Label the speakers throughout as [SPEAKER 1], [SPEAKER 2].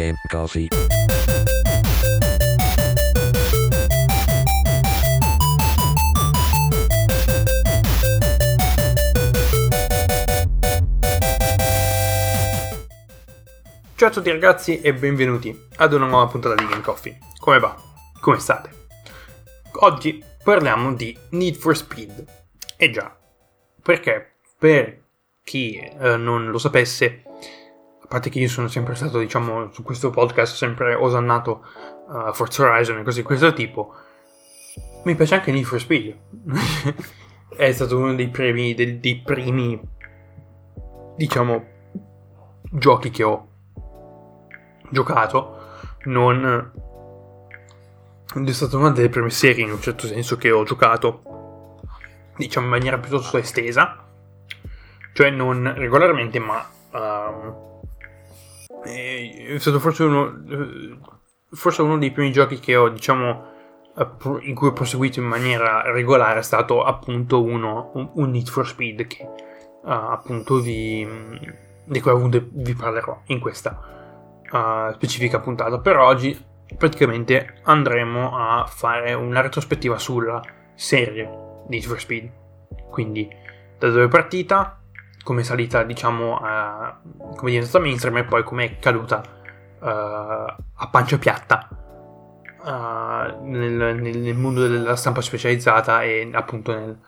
[SPEAKER 1] Game Coffee.
[SPEAKER 2] Ciao a tutti ragazzi e benvenuti ad una nuova puntata di Game Coffee. Come va? Come state? Oggi parliamo di Need for Speed. E già, perché per chi eh, non lo sapesse, parte che io sono sempre stato, diciamo, su questo podcast sempre osannato uh, Forza Horizon e cose di questo tipo, mi piace anche Need for Speed. È stato uno dei primi, dei, dei primi, diciamo, giochi che ho giocato, non è stata una delle prime serie in un certo senso che ho giocato, diciamo in maniera piuttosto estesa, cioè non regolarmente, ma um, è stato forse uno, forse uno dei primi giochi che ho, diciamo, in cui ho proseguito in maniera regolare è stato appunto uno, un, Need for Speed che uh, appunto vi, di cui appunto vi parlerò in questa uh, specifica puntata. Per oggi praticamente andremo a fare una retrospettiva sulla serie Need for Speed. Quindi da dove è partita, come salita diciamo a, come diventata mainstream e poi come è caduta uh, a pancia piatta uh, nel, nel, nel, mondo della stampa specializzata e appunto nel,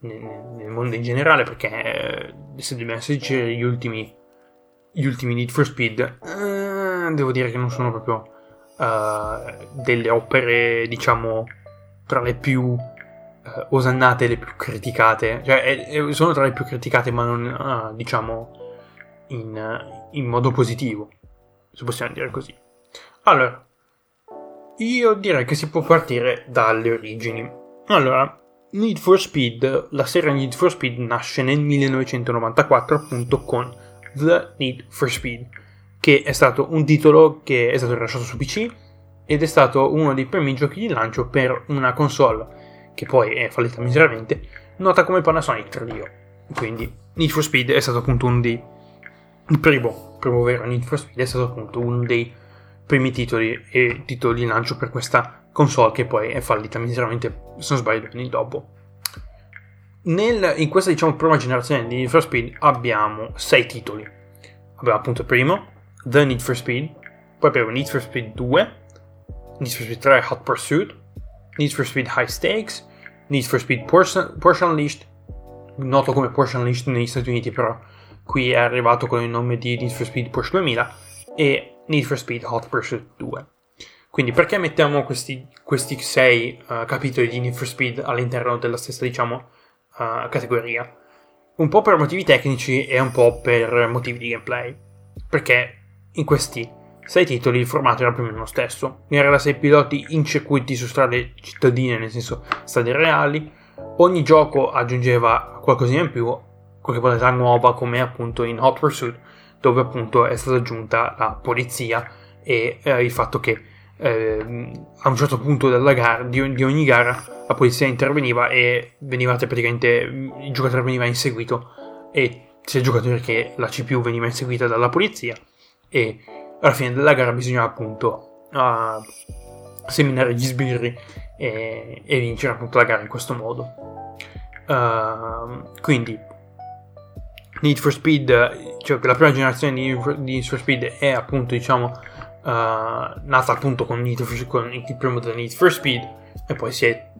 [SPEAKER 2] nel mondo in generale perché se dobbiamo essere sinceri gli ultimi gli ultimi Need for Speed uh, devo dire che non sono proprio uh, delle opere diciamo tra le più uh, osannate le più criticate. Cioè è, sono tra le più criticate ma non diciamo in, in modo positivo se possiamo dire così. Allora io direi che si può partire dalle origini. Allora Need for Speed la serie Need for Speed nasce nel 1994 appunto con The Need for Speed, che è stato un titolo che è stato rilasciato su PC ed è stato uno dei primi giochi di lancio per una console che poi è fallita miseramente, nota come Panasonic 3DO. Quindi Need for Speed è stato appunto uno dei il primo, primo vero Need for Speed è stato appunto uno dei primi titoli e titoli di lancio per questa console che poi è fallita miseramente, se non sbaglio, anni dopo. Nel, in questa diciamo prima generazione di Need for Speed abbiamo sei titoli. Abbiamo appunto il primo, The Need for Speed, poi abbiamo Need for Speed 2, Need for Speed 3 Hot Pursuit, Need for Speed High Stakes, Need for Speed Porsche Unleashed, noto come Porsche Unleashed negli Stati Uniti però qui è arrivato con il nome di Need for Speed Porsche 2000 e Need for Speed Hot Pursuit 2. Quindi perché mettiamo questi, questi sei uh, capitoli di Need for Speed all'interno della stessa diciamo uh, categoria. Un po' per motivi tecnici e un po' per motivi di gameplay. Perché in questi sei titoli il formato era più o meno lo stesso. Era 6 piloti in circuiti su strade cittadine, nel senso strade reali. Ogni gioco aggiungeva qualcosina in più, qualche modalità nuova, come appunto in Hot Pursuit, dove appunto è stata aggiunta la polizia e eh, il fatto che eh, a un certo punto della gara, di, di, ogni gara la polizia interveniva e venivate praticamente il giocatore veniva inseguito e sia il giocatore che la CPU veniva inseguita dalla polizia e alla fine della gara bisognava appunto uh, seminare gli sbirri e, e, vincere appunto la gara in questo modo. Uh, quindi Need for Speed cioè la prima generazione di Need for Speed è appunto diciamo uh, nata appunto con, for, con, il primo The Need for Speed e poi si è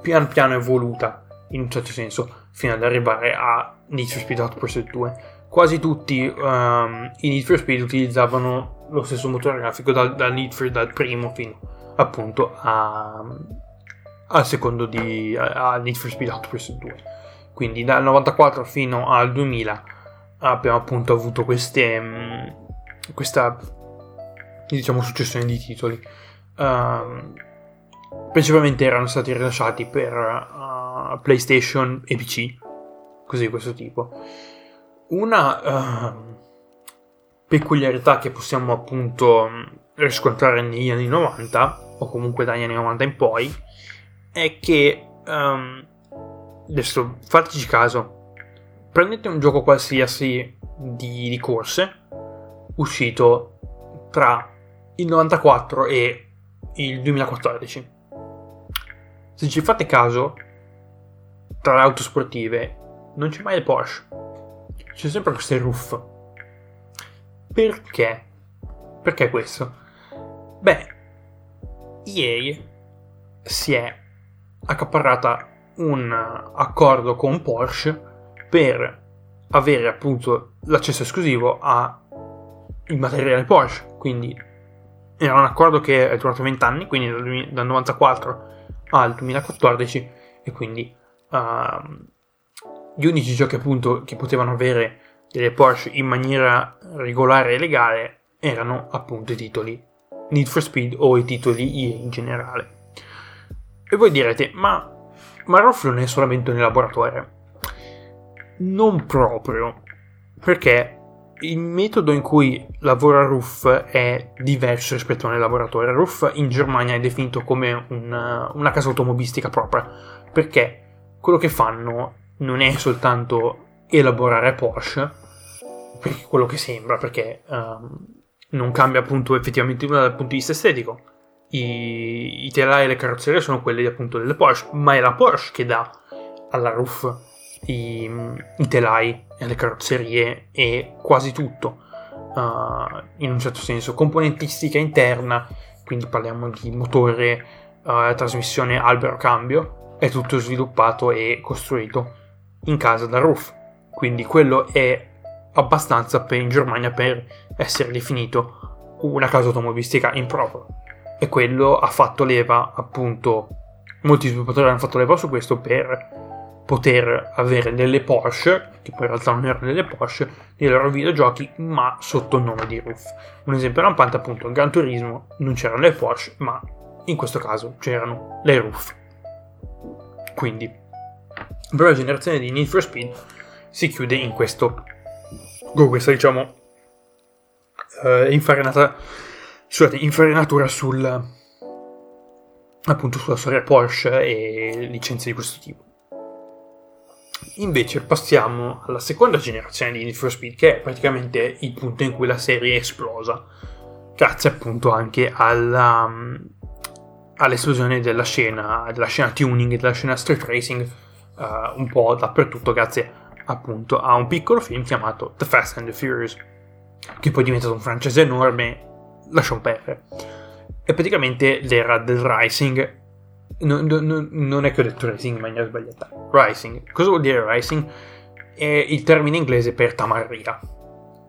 [SPEAKER 2] pian piano evoluta in un certo senso fino ad arrivare a Need for Speed Hot Pursuit 2 quasi tutti um, i Need for Speed utilizzavano lo stesso motore grafico dal, dal, Need for, dal primo fino appunto al secondo di a, a Need for Speed Hot Pursuit 2 quindi dal 94 fino al 2000 abbiamo appunto avuto queste um, questa diciamo successione di titoli. Uh, principalmente erano stati rilasciati per uh, PlayStation e PC, così di questo tipo. Una uh, peculiarità che possiamo appunto riscontrare negli anni 90, o comunque dagli anni 90 in poi, è che um, adesso fateci caso, prendete un gioco qualsiasi di, di corse uscito tra il 94 e il 2014. Se ci fate caso, tra le auto sportive non c'è mai il Porsche. C'è sempre queste roof. Perché? Perché questo? Beh, EA si è accaparrata un accordo con Porsche per avere appunto l'accesso esclusivo al materiale Porsche. Quindi era un accordo che è durato 20 anni, quindi dal 1994 al 2014 e quindi uh, gli unici giochi appunto che potevano avere delle Porsche in maniera regolare e legale erano appunto i titoli Need for Speed o i titoli EA in generale. E voi direte, ma, ma Ruff non è solamente un elaboratore? Non proprio, perché il metodo in cui lavora Ruff è diverso rispetto a un elaboratore. Ruff in Germania è definito come una, una casa automobilistica propria, perché quello che fanno non è soltanto elaborare Porsche, quello che sembra, perché um, non cambia appunto effettivamente nulla dal punto di vista estetico. I, i telai e le carrozzerie sono quelli appunto delle Porsche, ma è la Porsche che dà alla Ruff i, i telai e le carrozzerie e quasi tutto, uh, in un certo senso. Componentistica interna, quindi parliamo di motore, uh, trasmissione, albero cambio, è tutto sviluppato e costruito in casa da Roof. Quindi quello è abbastanza per, in Germania per essere definito una casa automobilistica in proprio. E quello ha fatto leva, appunto, molti sviluppatori hanno fatto leva su questo per poter avere delle Porsche, che poi in realtà non erano delle Porsche, nei loro videogiochi, ma sotto il nome di Roof. Un esempio rampante appunto, in Gran Turismo non c'erano le Porsche, ma in questo caso c'erano le Roof. Quindi, la prima generazione di Need for Speed si chiude in questo, con questa diciamo, uh, infarinata, scusate, infarinatura sul, appunto sulla storia Porsche e licenze di questo tipo. Invece passiamo alla seconda generazione di Need for Speed, che è praticamente il punto in cui la serie è esplosa, grazie appunto anche alla, um, all'esplosione della scena, della scena tuning della scena street racing uh, un po' dappertutto, grazie appunto a un piccolo film chiamato The Fast and the Furious, che poi è diventato un francese enorme, lasciamo perdere. È praticamente l'era del racing non, non, non, è che ho detto racing in maniera sbagliata. Rising. Cosa vuol dire rising? È il termine inglese per tamarria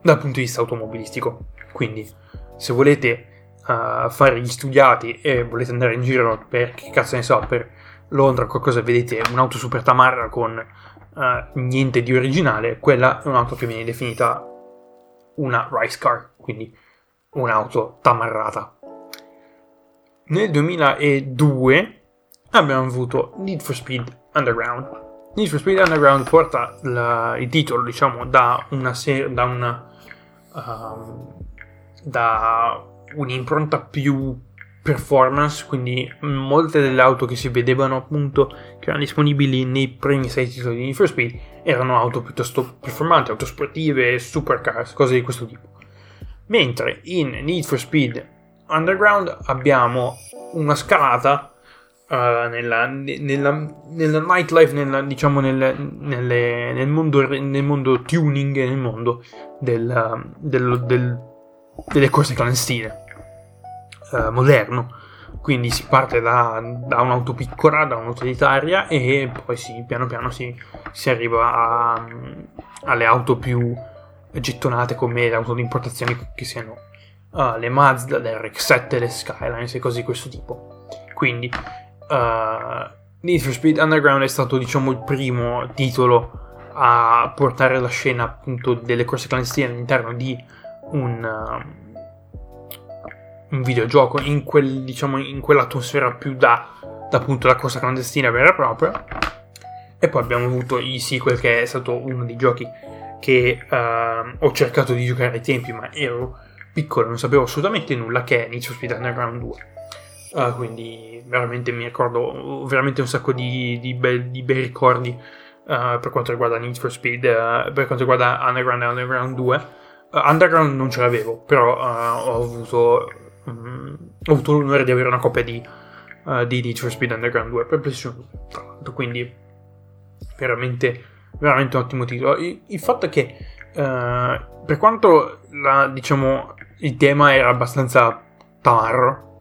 [SPEAKER 2] dal punto di vista automobilistico. Quindi, se volete uh, fare gli studiati e volete andare in giro per che cazzo ne so, per Londra o qualcosa, vedete un'auto super tamarra con uh, niente di originale, quella è un'auto che viene definita una rice car, quindi un'auto tamarrata. Nel 2002 abbiamo avuto Need for Speed Underground. Need for Speed Underground porta la, il titolo, diciamo, da una serie, da una, um, da un'impronta più performance, quindi molte delle auto che si vedevano appunto che erano disponibili nei primi sei titoli di Need for Speed erano auto piuttosto performanti, auto sportive, supercars, cose di questo tipo. Mentre in Need for Speed Underground abbiamo una scalata uh, nella, nella, nella, nightlife, nella, diciamo nel, nelle, nel, mondo, nel mondo tuning, nel mondo del, del, del, delle corse clandestine uh, moderno. Quindi si parte da, da, un'auto piccola, da un'utilitaria e poi si, piano piano si, si arriva a, alle auto più gettonate come le auto di importazione che siano uh, le Mazda, le RX-7, le Skylines e cose di questo tipo. Quindi uh, Need for Speed Underground è stato diciamo il primo titolo a portare la scena appunto delle corse clandestine all'interno di un, uh, un videogioco in, quel, diciamo, in quell'atmosfera più da, da appunto la corsa clandestina vera e propria e poi abbiamo avuto i sequel che è stato uno dei giochi che uh, ho cercato di giocare ai tempi ma ero piccolo non sapevo assolutamente nulla che è Need Speed Underground 2 Uh, quindi veramente mi ricordo veramente un sacco di, di, be- di bei ricordi uh, per quanto riguarda Need for Speed, uh, per quanto riguarda Underground e Underground 2. Underground non ce l'avevo, però ho avuto um, ho avuto l'onore di avere una copia di, uh, di Need for Speed Underground 2 per PlayStation 2, tra l'altro, quindi veramente, veramente un ottimo titolo. Il, il fatto è che, uh, per quanto la, diciamo, il tema era abbastanza tamarro,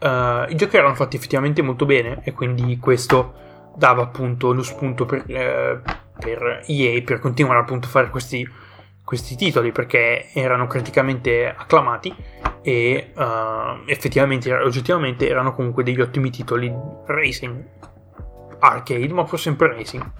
[SPEAKER 2] uh, i giochi erano fatti effettivamente molto bene e quindi questo dava appunto lo spunto per, eh, per EA per continuare appunto a fare questi, questi titoli perché erano criticamente acclamati e uh, effettivamente, oggettivamente erano comunque degli ottimi titoli racing arcade ma pur sempre racing.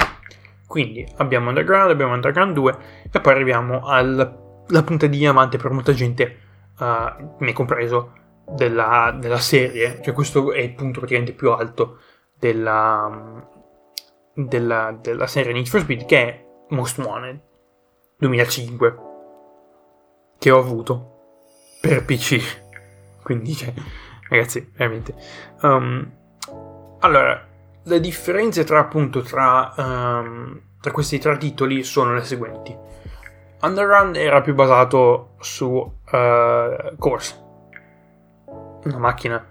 [SPEAKER 2] Quindi abbiamo Underground, abbiamo Underground 2 e poi arriviamo alla punta di diamante per molta gente uh, me compreso della, della, serie cioè questo è il punto praticamente più alto della, della, della serie Need for Speed che è Most Wanted 2005 che ho avuto per PC quindi cioè, ragazzi veramente. Um, allora le differenze tra appunto tra, um, tra questi tre titoli sono le seguenti. Underground era più basato su uh, course una macchina.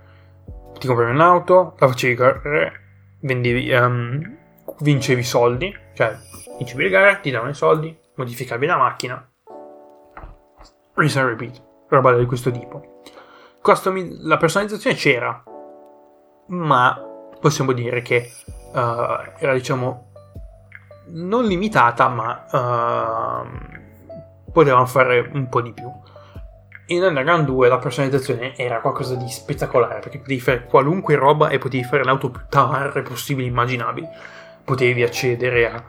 [SPEAKER 2] Ti compravi un'auto la facevi correre vendevi um, vincevi soldi, cioè vincevi le gare, ti davano i soldi, modificavi la macchina, and repeat, roba di questo tipo. Customi- la personalizzazione c'era, ma possiamo dire che uh, era diciamo non limitata, ma uh, potevano fare un po' di più. In Underground 2 la personalizzazione era qualcosa di spettacolare perché potevi fare qualunque roba e potevi fare l'auto più tamarre possibili immaginabili potevi accedere a,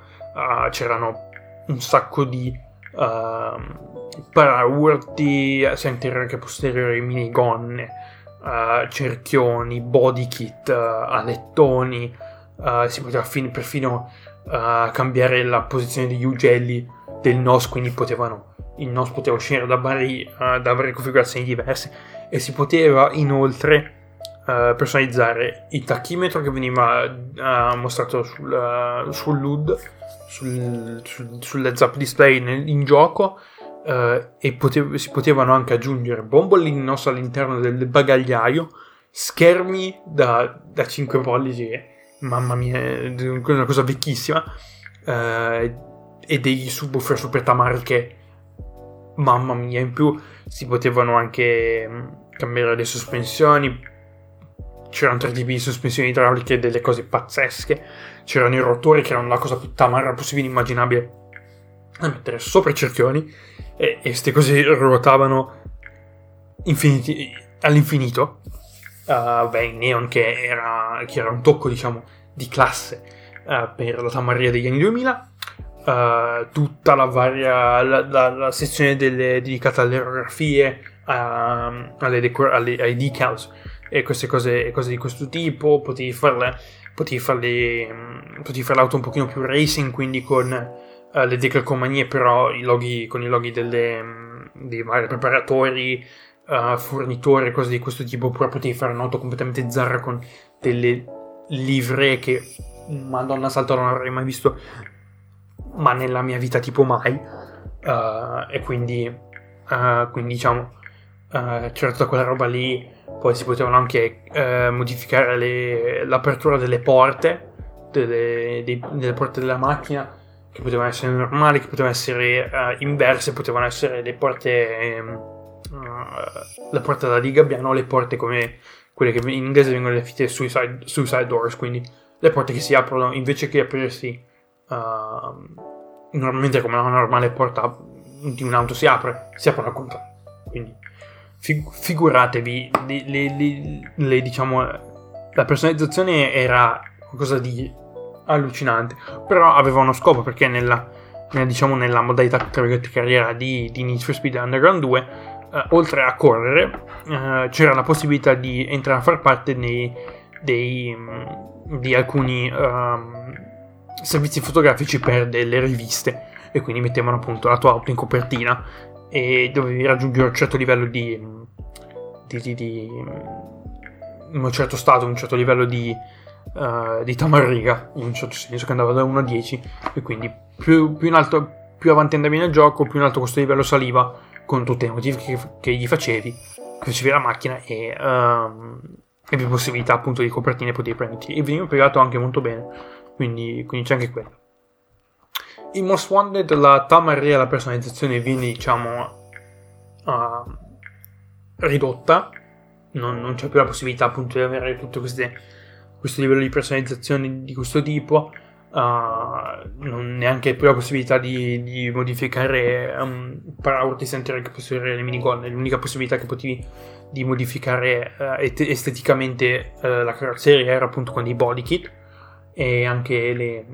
[SPEAKER 2] a c'erano un sacco di uh, paraurti sia anteriori che posteriori, minigonne, uh, cerchioni, body kit, uh, alettoni, uh, si poteva fin- perfino cambiare la posizione degli ugelli del NOS, quindi potevano, il NOS poteva uscire da, vari, uh, da varie configurazioni diverse e si poteva inoltre uh, personalizzare il tachimetro che veniva uh, mostrato sul, sul LUD, sul, sul, sull'heads up display nel, in gioco e potev- si potevano anche aggiungere bombolini NOS all'interno del bagagliaio, schermi da, da 5 pollici, mamma mia, una cosa vecchissima, e dei subwoofer super tamari che mamma mia in più si potevano anche mm, cambiare le sospensioni c'erano tre tipi di sospensioni idrauliche, delle cose pazzesche, c'erano i rotori che erano la cosa più tamarra possibile immaginabile da mettere sopra i cerchioni e queste cose ruotavano infiniti, all'infinito. Uh, beh, il Neon che era, che era, un tocco, diciamo, di classe uh, per la tamarria degli anni 2000. Uh, tutta la varia la, la, la sezione delle, dedicata alle aerografie, alle decor- alle, ai decals e queste cose, cose di questo tipo, potevi farle, potevi farle, mm, potevi fare l'auto un pochino più racing, quindi con uh, le decalcomanie, però i loghi, con i loghi delle, mm, dei vari preparatori, uh, fornitori, cose di questo tipo, oppure potevi fare un'auto completamente zarra con delle livree che, madonna salto, non avrei mai visto, ma nella mia vita tipo mai, uh, e quindi, quindi diciamo, c'era tutta quella roba lì poi si potevano anche eh, modificare le, l'apertura delle porte, delle, dei, delle, porte della macchina, che potevano essere normali, che potevano essere uh, inverse, potevano essere le porte, um, uh, la porta da rigabbiano, le porte come quelle che in inglese vengono definite suicide, suicide doors, quindi le porte che si aprono invece che aprirsi uh, normalmente come una normale porta di un'auto si apre, si aprono al contrario. Quindi figuratevi, le, le, le, diciamo, la personalizzazione era qualcosa di allucinante, però aveva uno scopo perché nella, nella, diciamo, nella modalità carriera di, di Need for Speed Underground 2, eh, oltre a correre, eh, c'era la possibilità di entrare a far parte nei, dei, mm, di alcuni um, servizi fotografici per delle riviste e quindi mettevano appunto la tua auto in copertina e dovevi raggiungere un certo livello di, di, di, di un certo stato, un certo livello di, uh, di tamarriga, in un certo senso che andava da 1 a 10 e quindi più, più alto, più avanti andavi nel gioco, più in alto questo livello saliva con tutte le modifiche che, che gli facevi facevi la macchina e, um, e più possibilità appunto di copertine potevi prenderti. E veniva pagato anche molto bene, quindi, quindi c'è anche quello. In Most Wanted la tamarria, la personalizzazione viene diciamo uh, ridotta, non, non, c'è più la possibilità appunto di avere tutto queste, questo livello di personalizzazione di questo tipo. Uh, non neanche più la possibilità di, di modificare um, power center che possono le minigun, è l'unica possibilità che potevi di modificare uh, est- uh, la carrozzeria era appunto con dei body kit e anche le,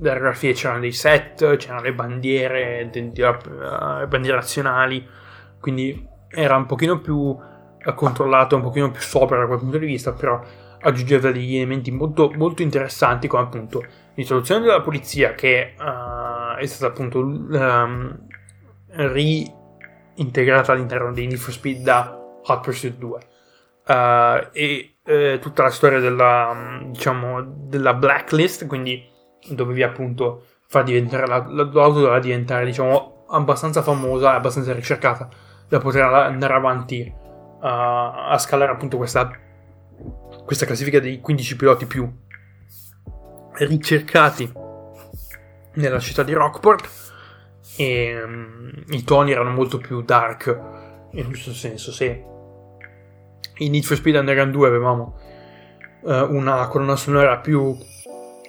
[SPEAKER 2] le grafie c'erano dei set, c'erano le bandiere, de, de, uh, bandiere nazionali, quindi era un pochino più controllato, un pochino più sopra da quel punto di vista, però aggiungeva degli elementi molto, molto interessanti come appunto l'introduzione della che uh, è stata appunto um, reintegrata all'interno di Need for Speed da Hot Pursuit 2 uh, e uh, tutta la storia della, diciamo, della blacklist quindi dovevi appunto far diventare la, l'auto doveva diventare diciamo abbastanza famosa abbastanza ricercata da poter andare avanti a scalare appunto questa, questa classifica dei 15 piloti più ricercati nella città di Rockport. E um, i toni erano molto più dark in questo senso. Se in Need for Speed Underground 2 avevamo uh, una colonna sonora più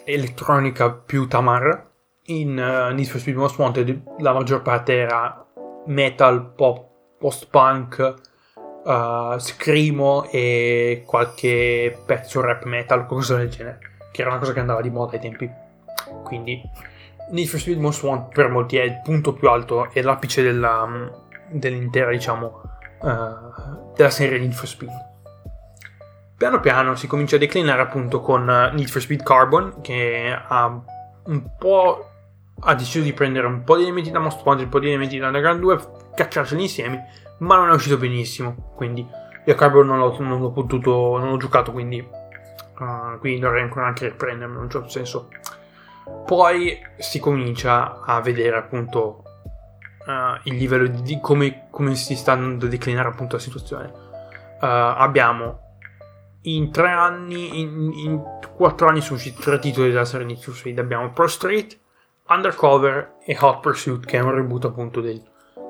[SPEAKER 2] elettronica più tamar in uh, Need for Speed Most Wanted la maggior parte era metal pop post-punk uh, scrimo e qualche pezzo rap metal qualcosa del genere che era una cosa che andava di moda ai tempi. Quindi Need for Speed Most Wanted per molti è il punto più alto e l'apice della, dell'intera, diciamo, uh, della serie Need for Speed. Piano piano si comincia a declinare appunto con Need for Speed Carbon che ha un po' ha deciso di prendere un po' di elementi da Most Wanted, un po' di elementi da Underground 2, cacciarseli insieme, ma non è uscito benissimo. Quindi io Carbon non l'ho, non l'ho potuto, non l'ho giocato, quindi uh, quindi dovrei ancora anche riprendermi in un certo senso. Poi si comincia a vedere appunto uh, il livello di come, come, si sta andando a declinare appunto la situazione. Uh, abbiamo in tre anni, in, in, quattro anni sono usciti tre titoli della serie Need for Speed. Abbiamo Pro Street, Undercover e Hot Pursuit, che è un reboot appunto del,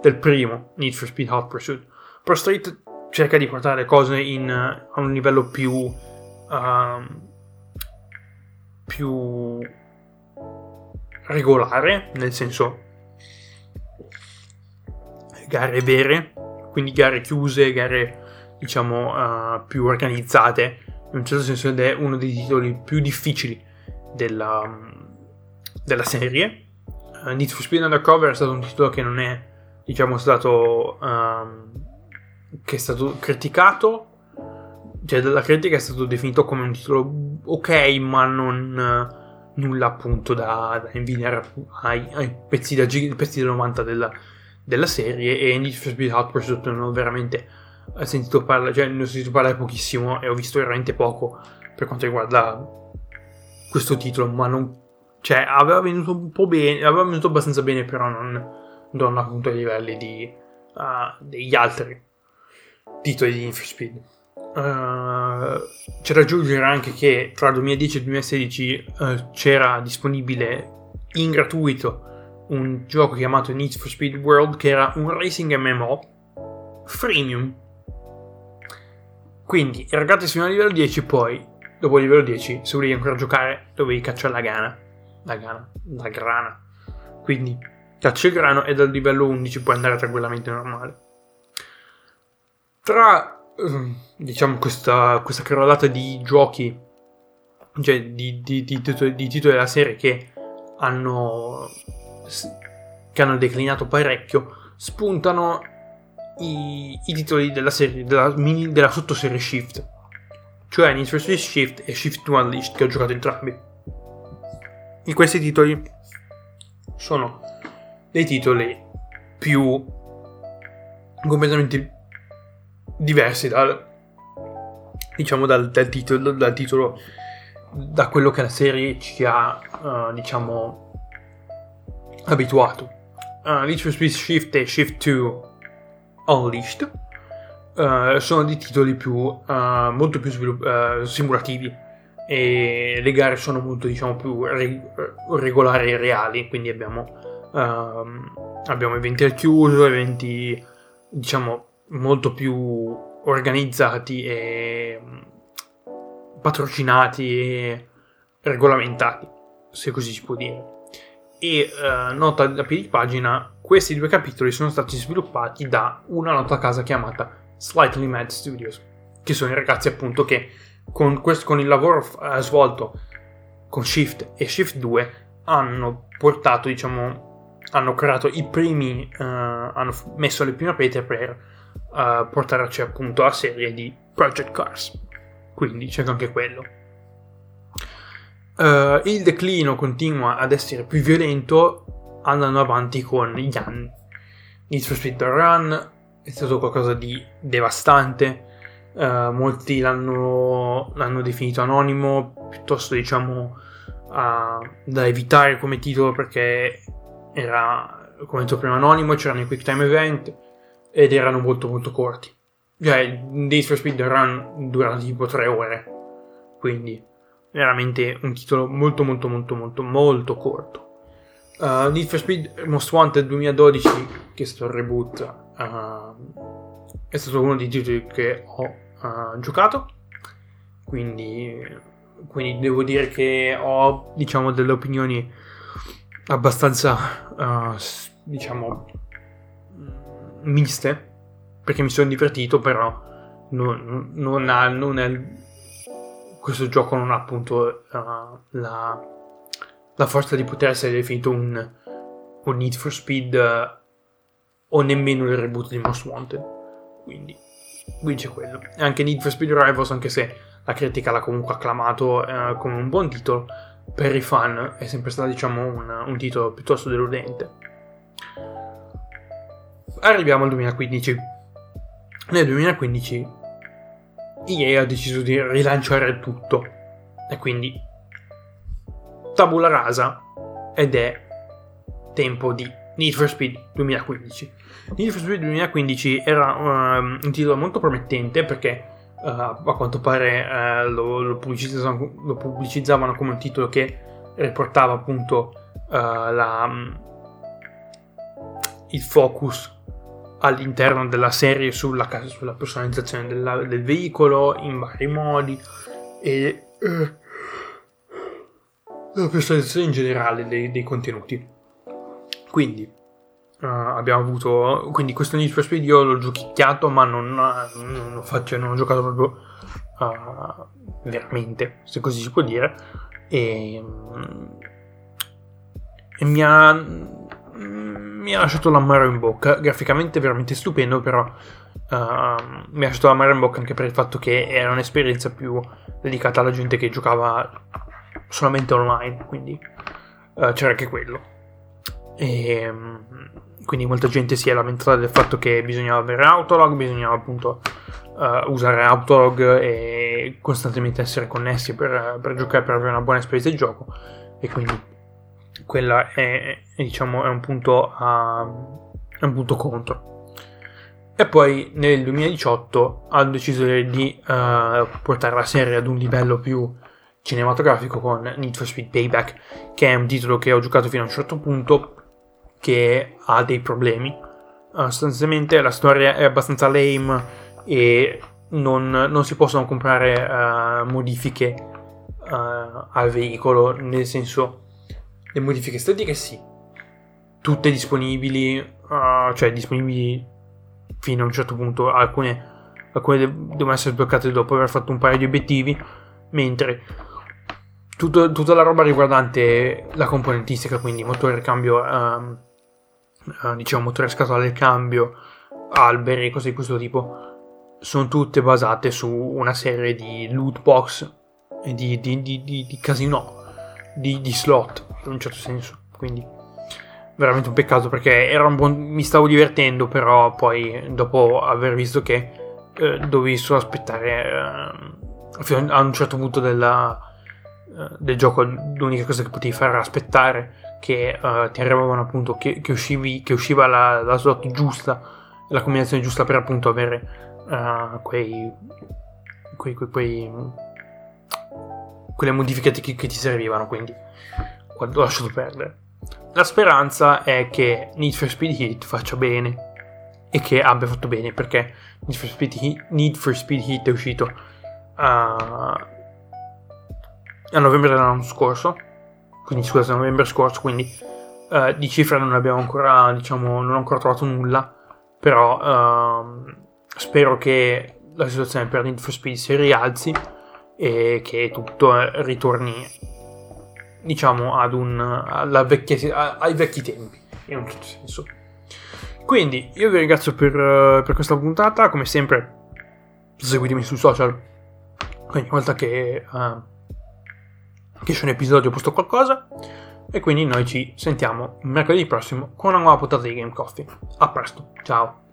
[SPEAKER 2] del primo Need for Speed Hot Pursuit. Pro Street cerca di portare le cose in, uh, a un livello più uh, più regolare, nel senso gare vere, quindi gare chiuse, gare diciamo uh, più organizzate, in un certo senso ed è uno dei titoli più difficili della, della serie. Uh, Need for Speed Undercover è stato un titolo che non è diciamo stato um, che è stato criticato. Cioè dalla critica è stato definito come un titolo ok, ma non uh, nulla appunto da, da invidiare ai, ai pezzi, da, pezzi del 90 della, della serie. E Need for Speed Hot Pursuit non ho sentito parlare, cioè ne ho sentito parlare pochissimo e ho visto veramente poco per quanto riguarda questo titolo, ma non cioè aveva venuto un po' bene, aveva venuto abbastanza bene, però non, non appunto ai livelli di, uh, degli altri titoli di Need for Speed. Uh, c'è da aggiungere anche che tra il 2010 e il 2016 uh, c'era disponibile in gratuito un gioco chiamato Need for Speed World che era un racing MMO freemium. Quindi erogate fino a livello 10 poi dopo il livello 10 se volevi ancora giocare dovevi cacciare la gana. La gana, la grana. Quindi cacci il grano e dal livello 11 puoi andare tranquillamente normale. Tra Ehm, diciamo questa, questa carrellata di giochi, cioè di, di, di, di titoli della serie che hanno, che hanno declinato parecchio, spuntano i, i titoli della serie, della, mini, della sottoserie Shift, cioè Need for Speed Shift e Shift 2 Unleashed che ho giocato entrambi. E questi titoli sono dei titoli più completamente diversi dal, diciamo, dal, dal, titolo, dal titolo, da quello che la serie ci ha, uh, diciamo, abituato. Uh, Need for Speed Shift e Shift 2 Unleashed uh, sono dei titoli più, uh, molto più svilupp- uh, simulativi e le gare sono molto diciamo più re- regolari e reali quindi abbiamo, uh, abbiamo eventi al chiuso eventi diciamo molto più organizzati e patrocinati e regolamentati se così si può dire e uh, nota da piedi di pagina questi due capitoli sono stati sviluppati da una nota casa chiamata Slightly Mad Studios che sono i ragazzi appunto che con, questo, con il lavoro uh, svolto con Shift e Shift 2 hanno portato, diciamo, hanno creato i primi, uh, hanno messo le prime pietre per uh, portarci appunto a serie di Project Cars. Quindi c'è anche quello. Uh, il declino continua ad essere più violento andando avanti con gli anni. Need for Speed Run è stato qualcosa di devastante Uh, molti l'hanno, l'hanno, definito anonimo, piuttosto diciamo uh, da evitare come titolo perché era, come detto prima, anonimo, c'erano i quick time event ed erano molto molto corti. Cioè, Days for Speed Run tipo 3 ore, quindi veramente un titolo molto molto molto molto molto corto. Uh, Need for Speed Most Wanted 2012, che è stato il reboot, uh, è stato uno dei titoli che ho uh, giocato, quindi, quindi, devo dire che ho diciamo delle opinioni abbastanza uh, diciamo miste perché mi sono divertito però non, non ha, non è, questo gioco non ha appunto uh, la, la, forza di poter essere definito un, un Need for Speed o nemmeno il reboot di Most Wanted quindi vince quello. E anche Need for Speed Rivals, anche se la critica l'ha comunque acclamato eh, come un buon titolo, per i fan è sempre stato diciamo un, un titolo piuttosto deludente. Arriviamo al 2015. Nel 2015 EA ha deciso di rilanciare tutto e quindi tabula rasa ed è tempo di Need for Speed 2015. Need for Speed 2015 era um, un titolo molto promettente perché uh, a quanto pare uh, lo, lo, pubblicizzavano, lo, pubblicizzavano, come un titolo che riportava appunto uh, la, um, il focus all'interno della serie sulla, sulla personalizzazione della, del veicolo in vari modi e la personalizzazione in generale dei, dei contenuti. Quindi uh, abbiamo avuto. Quindi questo Need for Speed io l'ho giochicchiato, ma non, non, lo faccio, non ho giocato proprio uh, veramente, se così si può dire. E, e mi ha mi ha lasciato l'amaro in bocca. Graficamente veramente stupendo, però uh, mi ha lasciato l'amaro in bocca anche per il fatto che era un'esperienza più dedicata alla gente che giocava solamente online. Quindi uh, c'era anche quello. E ehm, quindi molta gente si è lamentata del fatto che bisognava avere Autolog, bisognava appunto uh, usare Autolog e costantemente essere connessi per, per, giocare, per avere una buona esperienza di gioco. E quindi quella è, è, diciamo, è un punto, uh, è un punto contro. E poi nel 2018 hanno deciso di uh, portare la serie ad un livello più cinematografico con Need for Speed Payback, che è un titolo che ho giocato fino a un certo punto, che ha dei problemi. Uh, sostanzialmente la storia è abbastanza lame e non, non si possono comprare uh, modifiche al veicolo, nel senso le modifiche estetiche sì, tutte disponibili, cioè disponibili fino a un certo punto, alcune, alcune devono essere sbloccate dopo aver fatto un paio di obiettivi, mentre tutto, tutta la roba riguardante la componentistica, quindi motore, cambio... Um, eh, diciamo motore scatola del cambio, alberi, cose di questo tipo, sono tutte basate su una serie di loot box e di, di, di, di casino, di, slot, in un certo senso. Quindi veramente un peccato perché un buon... mi stavo divertendo, però poi dopo aver visto che eh, dovevi solo aspettare eh, a un certo punto della, eh, del gioco, l'unica cosa che potevi fare era aspettare che uh, ti arrivavano appunto che, che, uscivi, che usciva la, la, slot giusta, la combinazione giusta per appunto avere uh, quei, quei, quei, quei, quelle modifiche che, che ti servivano, quindi ho lasciato perdere. La speranza è che Need for Speed Heat faccia bene e che abbia fatto bene perché Need for Speed Heat, Need for Speed Heat è uscito uh, a novembre dell'anno scorso quindi scusate novembre scorso quindi uh, di cifra non abbiamo ancora diciamo non ho ancora trovato nulla però uh, spero che la situazione per Need for Speed si rialzi e che tutto ritorni diciamo ad un vecchia, ai vecchi tempi in un certo senso quindi io vi ringrazio per, uh, per questa puntata, come sempre seguitemi sui social ogni volta che, uh, che esce un episodio posto qualcosa e quindi noi ci sentiamo mercoledì prossimo con una nuova puntata di Game Coffee. A presto, ciao!